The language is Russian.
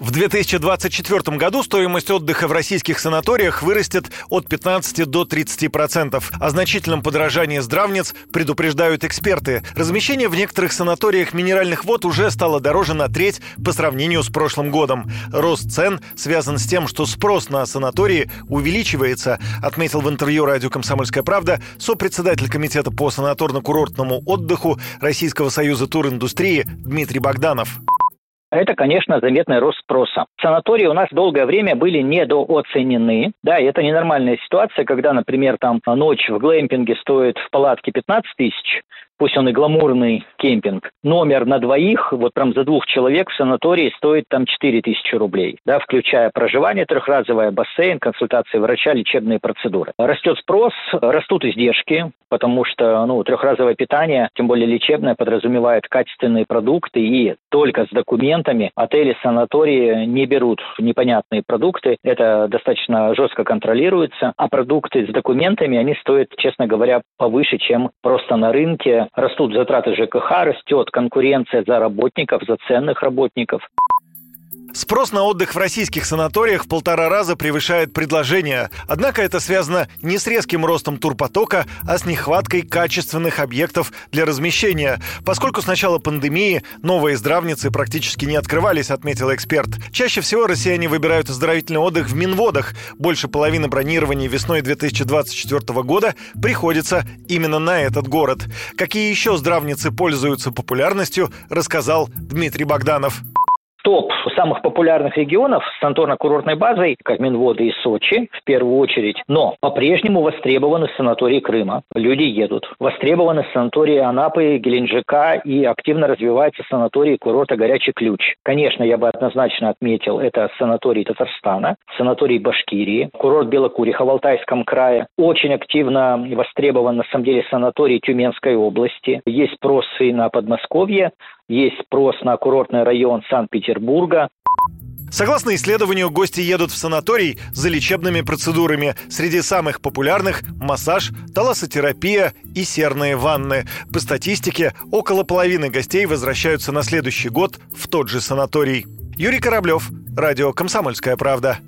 В 2024 году стоимость отдыха в российских санаториях вырастет от 15 до 30 процентов. О значительном подорожании здравниц предупреждают эксперты. Размещение в некоторых санаториях минеральных вод уже стало дороже на треть по сравнению с прошлым годом. Рост цен связан с тем, что спрос на санатории увеличивается, отметил в интервью радио «Комсомольская правда» сопредседатель комитета по санаторно-курортному отдыху Российского союза туриндустрии Дмитрий Богданов. Это, конечно, заметный рост спроса. Санатории у нас долгое время были недооценены. Да, и это ненормальная ситуация, когда, например, там ночь в глэмпинге стоит в палатке 15 тысяч, пусть он и гламурный кемпинг, номер на двоих, вот прям за двух человек в санатории стоит там 4 тысячи рублей, да, включая проживание трехразовое, бассейн, консультации врача, лечебные процедуры. Растет спрос, растут издержки, потому что, ну, трехразовое питание, тем более лечебное, подразумевает качественные продукты, и только с документами отели, санатории не берут непонятные продукты, это достаточно жестко контролируется, а продукты с документами, они стоят, честно говоря, повыше, чем просто на рынке, растут затраты ЖКХ, растет конкуренция за работников, за ценных работников. Спрос на отдых в российских санаториях в полтора раза превышает предложение. Однако это связано не с резким ростом турпотока, а с нехваткой качественных объектов для размещения. Поскольку с начала пандемии новые здравницы практически не открывались, отметил эксперт. Чаще всего россияне выбирают оздоровительный отдых в Минводах. Больше половины бронирований весной 2024 года приходится именно на этот город. Какие еще здравницы пользуются популярностью, рассказал Дмитрий Богданов топ самых популярных регионов с санаторно-курортной базой, как Минводы и Сочи, в первую очередь. Но по-прежнему востребованы санатории Крыма. Люди едут. Востребованы санатории Анапы, Геленджика и активно развивается санаторий курорта «Горячий ключ». Конечно, я бы однозначно отметил, это санаторий Татарстана, санаторий Башкирии, курорт Белокуриха в Алтайском крае. Очень активно востребован, на самом деле, санаторий Тюменской области. Есть спросы на Подмосковье, есть спрос на курортный район Санкт-Петербурга. Согласно исследованию, гости едут в санаторий за лечебными процедурами. Среди самых популярных – массаж, талассотерапия и серные ванны. По статистике, около половины гостей возвращаются на следующий год в тот же санаторий. Юрий Кораблев, радио «Комсомольская правда».